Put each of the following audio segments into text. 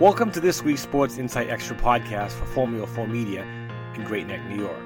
Welcome to this week's Sports Insight Extra podcast for Formula 4 Media in Great Neck, New York.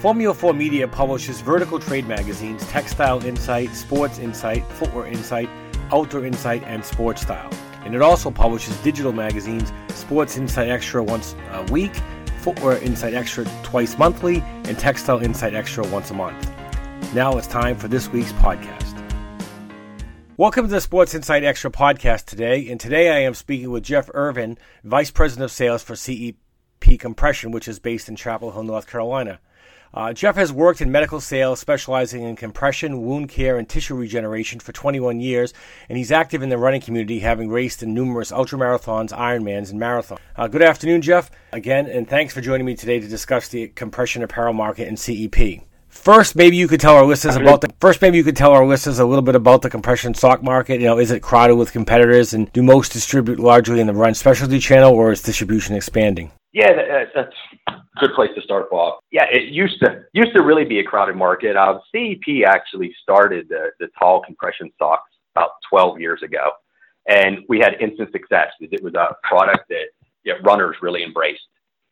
Formula 4 Media publishes vertical trade magazines Textile Insight, Sports Insight, Footwear Insight, Outdoor Insight, and Sports Style. And it also publishes digital magazines Sports Insight Extra once a week, Footwear Insight Extra twice monthly, and Textile Insight Extra once a month. Now it's time for this week's podcast. Welcome to the Sports Insight Extra podcast today. And today I am speaking with Jeff Irvin, Vice President of Sales for CEP Compression, which is based in Chapel Hill, North Carolina. Uh, Jeff has worked in medical sales, specializing in compression, wound care, and tissue regeneration for 21 years, and he's active in the running community, having raced in numerous ultramarathons, Ironmans, and marathons. Uh, good afternoon, Jeff, again, and thanks for joining me today to discuss the compression apparel market and CEP. First, maybe you could tell our listeners about the first. Maybe you could tell our listeners a little bit about the compression sock market. You know, is it crowded with competitors, and do most distribute largely in the run specialty channel, or is distribution expanding? Yeah, that's a good place to start, Bob. Yeah, it used to used to really be a crowded market. Uh, CEP actually started the, the tall compression socks about 12 years ago, and we had instant success because it was a product that you know, runners really embraced.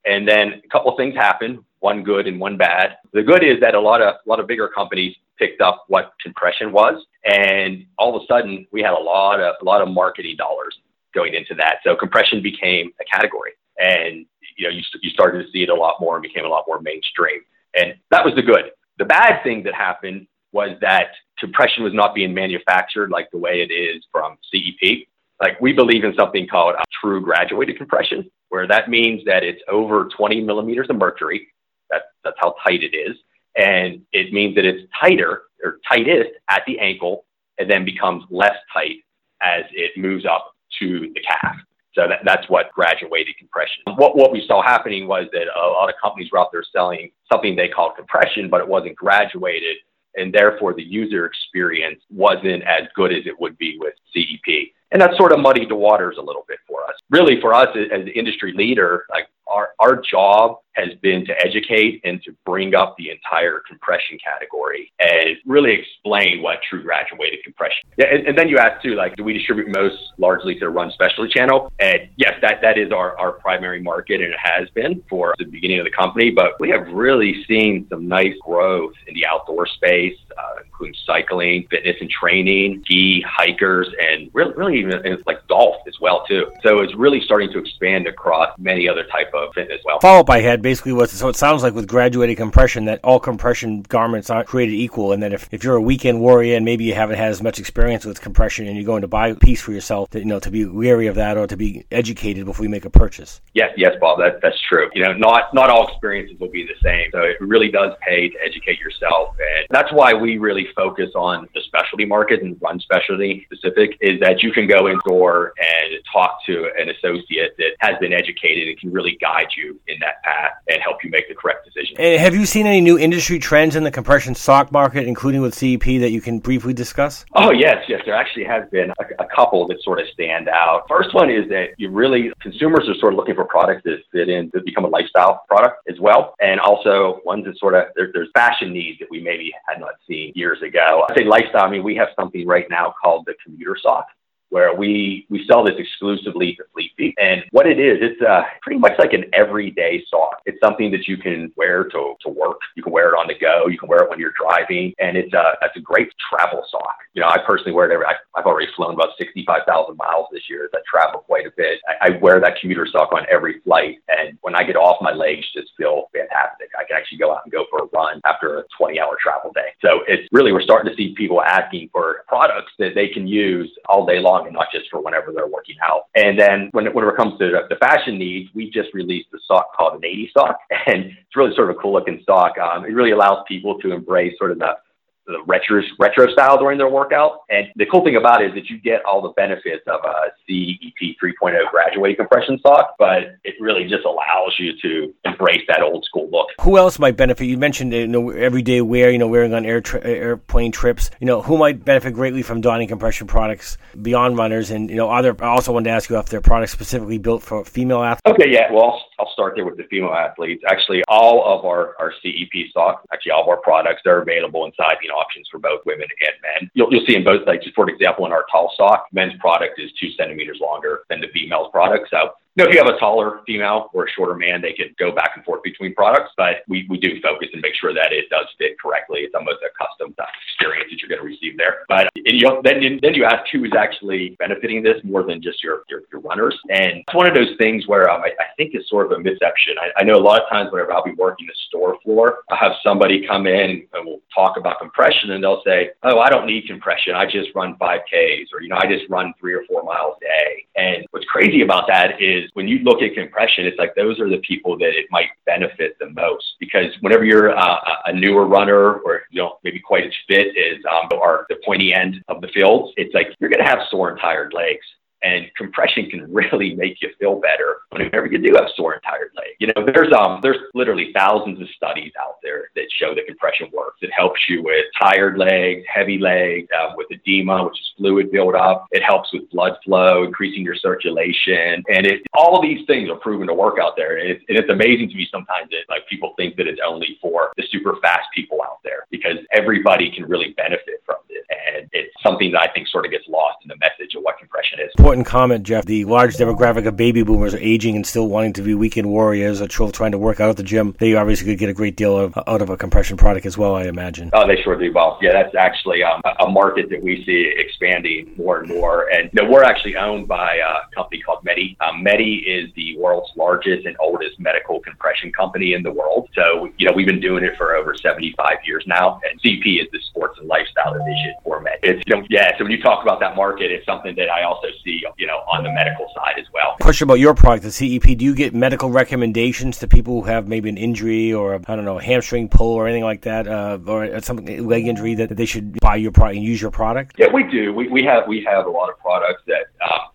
And then a couple of things happened one good and one bad. The good is that a lot of a lot of bigger companies picked up what compression was, and all of a sudden we had a lot of a lot of marketing dollars going into that. So compression became a category, and you know you you started to see it a lot more and became a lot more mainstream, and that was the good. The bad thing that happened was that compression was not being manufactured like the way it is from CEP. Like we believe in something called a true graduated compression, where that means that it's over 20 millimeters of mercury that, that's how tight it is. And it means that it's tighter or tightest at the ankle and then becomes less tight as it moves up to the calf. So that, that's what graduated compression. What, what we saw happening was that a lot of companies were out there selling something they called compression, but it wasn't graduated. And therefore, the user experience wasn't as good as it would be with CEP. And that sort of muddied the waters a little bit for us. Really, for us as the industry leader, like our, our job has been to educate and to bring up the entire compression category and really explain what true graduated compression. Yeah, and, and then you asked too, like, do we distribute most largely to the run specialty channel? And yes, that, that is our, our primary market and it has been for the beginning of the company, but we have really seen some nice growth in the outdoor space, uh, including cycling, fitness and training, ski, hikers, and really, really even like golf as well too. So it's really starting to expand across many other type of fitness. Well, follow up I had basically was so it sounds like with graduated compression that all compression garments aren't created equal, and that if, if you're a weekend warrior and maybe you haven't had as much experience with compression and you're going to buy a piece for yourself, that you know to be wary of that or to be educated before you make a purchase. Yes, yes, Bob, that, that's true. You know, not not all experiences will be the same, so it really does pay to educate yourself, and that's why we really focus on the specialty market and run specialty specific. Is that you can go in store and talk to an associate that has been educated and can really guide you in that path and help you make the correct decision. And have you seen any new industry trends in the compression sock market, including with CEP, that you can briefly discuss? Oh, yes, yes. There actually has been a, a couple that sort of stand out. First one is that you really, consumers are sort of looking for products that fit in, to become a lifestyle product as well. And also ones that sort of, there, there's fashion needs that we maybe had not seen years ago. I say lifestyle, I mean, we have something right now called the commuter sock where we, we sell this exclusively to Fleet Feet. And what it is, it's uh, pretty much like an everyday sock. It's something that you can wear to, to work. You can wear it on the go. You can wear it when you're driving. And it's a, it's a great travel sock. You know, I personally wear it every, I, I've already flown about 65,000 miles this year I travel quite a bit. I, I wear that commuter sock on every flight. And when I get off, my legs just feel fantastic. I can actually go out and go for a run after a 20 hour travel day. So it's really, we're starting to see people asking for products that they can use all day long and not just for whenever they're working out. And then when it, when it comes to the fashion needs, we just released a sock called an 80 sock, and it's really sort of a cool looking sock. Um, it really allows people to embrace sort of the the retro retro style during their workout. And the cool thing about it is that you get all the benefits of a CEP 3.0 graduate compression sock, but it really just allows you to embrace that old school look. Who else might benefit? You mentioned you know everyday wear, you know wearing on air tri- airplane trips. You know who might benefit greatly from donning compression products beyond runners, and you know other. I also wanted to ask you if they're products specifically built for female athletes. Okay, yeah. Well, I'll start there with the female athletes. Actually, all of our our CEP socks, actually all of our products, they're available in sizing options for both women and men. You'll, you'll see in both, like for example, in our tall sock, men's product is two centimeters longer than the female's product. So you know, if you have a taller female or a shorter man, they can go back and forth between products. But we, we do focus and make sure that it does fit correctly. It's almost a custom experience that you're going to receive there. But you then then you ask who is actually benefiting this more than just your your, your runners. And it's one of those things where um, I, I think is sort of a misception. I, I know a lot of times whenever I'll be working the store floor, I'll have somebody come in and we'll talk about compression, and they'll say, "Oh, I don't need compression. I just run 5Ks, or you know, I just run three or four miles a day." And what's crazy about that is when you look at compression, it's like those are the people that it might benefit the most because whenever you're uh, a newer runner or you know maybe quite as fit as um, our the pointy end of the fields, it's like you're going to have sore and tired legs. And compression can really make you feel better whenever you do have sore and tired legs. You know, there's um there's literally thousands of studies out there that show that compression works. It helps you with tired legs, heavy legs, um, with edema, which is fluid buildup. It helps with blood flow, increasing your circulation, and it all these things are proven to work out there. And it's, and it's amazing to me sometimes that like people think that it's only for the super fast people out there because everybody can really benefit from it, and it's something that I think sort of gets lost in the message of what compression is important comment, Jeff. The large demographic of baby boomers are aging and still wanting to be weekend warriors, still trying to work out at the gym. They obviously could get a great deal of, out of a compression product as well, I imagine. Oh, they sure do. Well, yeah, that's actually um, a market that we see expanding more and more. And you know, we're actually owned by a company called Medi. Um, Medi is the world's largest and oldest medical compression company in the world. So, you know, we've been doing it for over 75 years now. And CP is the sports and lifestyle division for Medi. It's, you know, yeah, so when you talk about that market, it's something that I also see you know, on the medical side as well. Question about your product, the CEP. Do you get medical recommendations to people who have maybe an injury or I don't know, a hamstring pull or anything like that, uh, or something leg injury that, that they should buy your product and use your product? Yeah, we do. We, we have we have a lot of products that.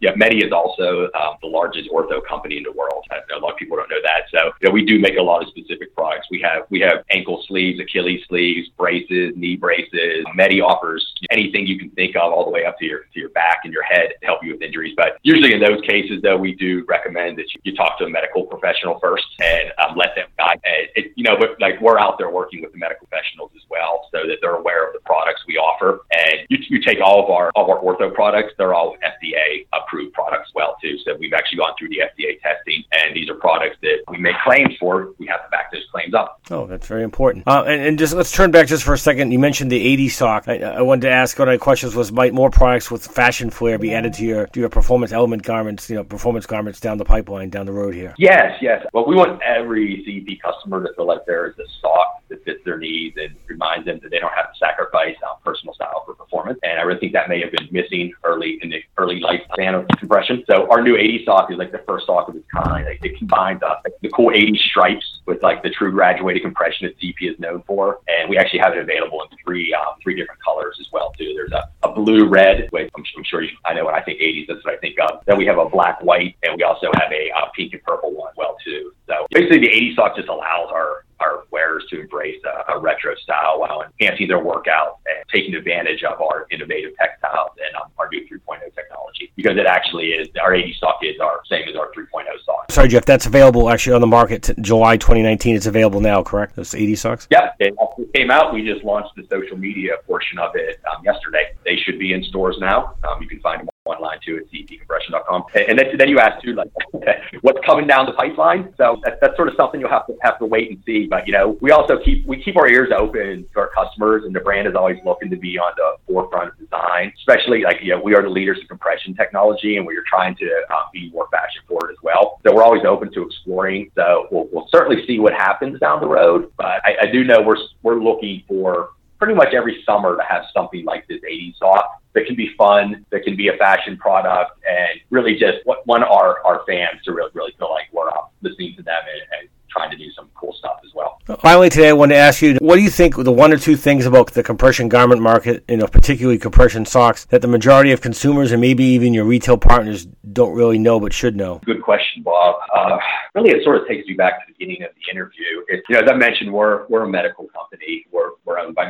Yeah, Medi is also um, the largest ortho company in the world. a lot of people don't know that. So you know, we do make a lot of specific products. We have we have ankle sleeves, Achilles sleeves, braces, knee braces. Medi offers anything you can think of, all the way up to your to your back and your head to help you with injuries. But usually in those cases, though, we do recommend that you, you talk to a medical professional first and um, let them guide. It, you know, but like we're out there working with the medical professionals as well, so that they're aware of the products we offer. And you, you take all of our all of our ortho products; they're all FDA approved products well too. So we've actually gone through the FDA testing, and these are products that we make claims for. We have to back those claims up. Oh, that's very important. Uh, and, and, just let's turn back just for a second. You mentioned the 80 sock. I, I wanted to ask one of my questions was might more products with fashion flair be added to your to your performance element garments, you know, performance garments down the pipeline down the road here? Yes, yes. Well, we want every CEP customer to feel like there is a sock that fits their needs and reminds them that they don't have to sacrifice on personal style for performance. And I really think that may have been missing early in the early lifespan of compression. So our new 80 sock is like the first sock of its kind. Like it combines uh, like the cool 80 stripes with like the true graduated compression that CP is known for. And we actually have it available in three um, three different colors as well too. There's a, a blue red, which I'm, I'm sure you, I know when I think 80s, that's what I think of. Then we have a black white, and we also have a uh, pink and purple one well too. So basically, the 80 sock just allows our our wearers to embrace a, a, retro style while enhancing their workout and taking advantage of our innovative textiles and um, our new 3.0 technology because it actually is our 80 sock is our same as our 3.0 sock. Sorry, Jeff, that's available actually on the market July 2019. It's available now, correct? Those 80 socks? Yeah, it came out. We just launched the social media portion of it um, yesterday. They should be in stores now. Um, you can find them online too at cepcompression.com. And then, then you asked too, like, what's coming down the pipeline? So that's, that's sort of something you'll have to have to wait and see. But you know, we also keep we keep our ears open to our customers, and the brand is always looking to be on the forefront of design. Especially like you know, we are the leaders in compression technology, and we are trying to uh, be more fashion forward as well. So we're always open to exploring. So we'll, we'll certainly see what happens down the road. But I, I do know we're we're looking for pretty much every summer to have something like this 80s sock that can be fun, that can be a fashion product, and really just want our, our fans to really, really feel like we're uh, listening to them and, and trying to do some cool stuff as well. Finally, today I want to ask you, what do you think the one or two things about the compression garment market, you know, particularly compression socks, that the majority of consumers and maybe even your retail partners don't really know but should know? Good question, Bob. Uh, really, it sort of takes me back to the beginning of the interview. It, you know, as I mentioned, we're we're a medical company. We're we're owned by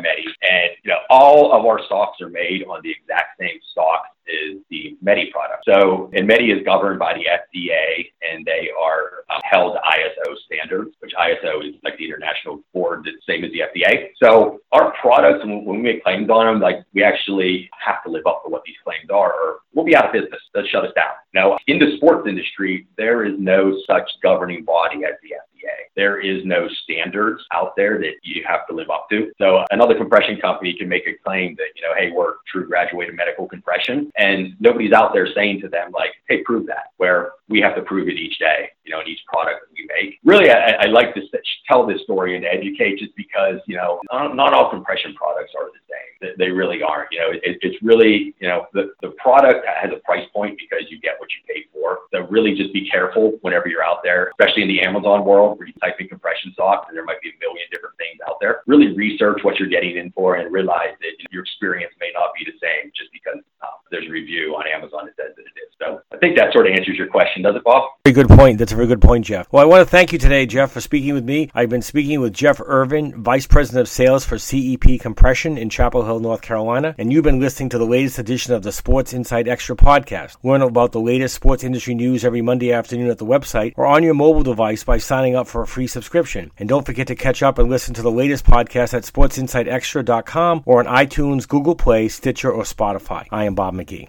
Medi, and you know, all of our socks are made on the exact same stock as the Medi product. So, and Medi is governed by the FDA and they are uh, held ISO standards, which ISO is like the international board that's same as the FDA. So our products, when we make claims on them, like we actually have to live up to what these claims are or we'll be out of business. They'll shut us down. Now, in the sports industry, there is no such governing body as the FDA. There is no standards out there that you have to live up to. So another compression company can make a claim that, you know, hey, we're true graduated medical compression. And nobody's out there saying to them, like, hey, prove that, where we have to prove it each day, you know, in each product that we make. Really, I, I like to tell this story and educate just because, you know, not, not all compression products are the same. They, really aren't. You know, it, it's really, you know, the, the product has a price point because you get what you pay for. So really just be careful whenever you're out there, especially in the Amazon world where you type in compression socks and there might be a million different things out there. Really research what you're getting in for and realize that your experience may not be the same just because um, there's a review on Amazon that says that it is. I think that sort of answers your question, does it, Bob? Very good point. That's a very good point, Jeff. Well, I want to thank you today, Jeff, for speaking with me. I've been speaking with Jeff Irvin, Vice President of Sales for CEP Compression in Chapel Hill, North Carolina, and you've been listening to the latest edition of the Sports Insight Extra podcast. Learn about the latest sports industry news every Monday afternoon at the website or on your mobile device by signing up for a free subscription. And don't forget to catch up and listen to the latest podcast at sportsinsightextra.com or on iTunes, Google Play, Stitcher, or Spotify. I am Bob McGee.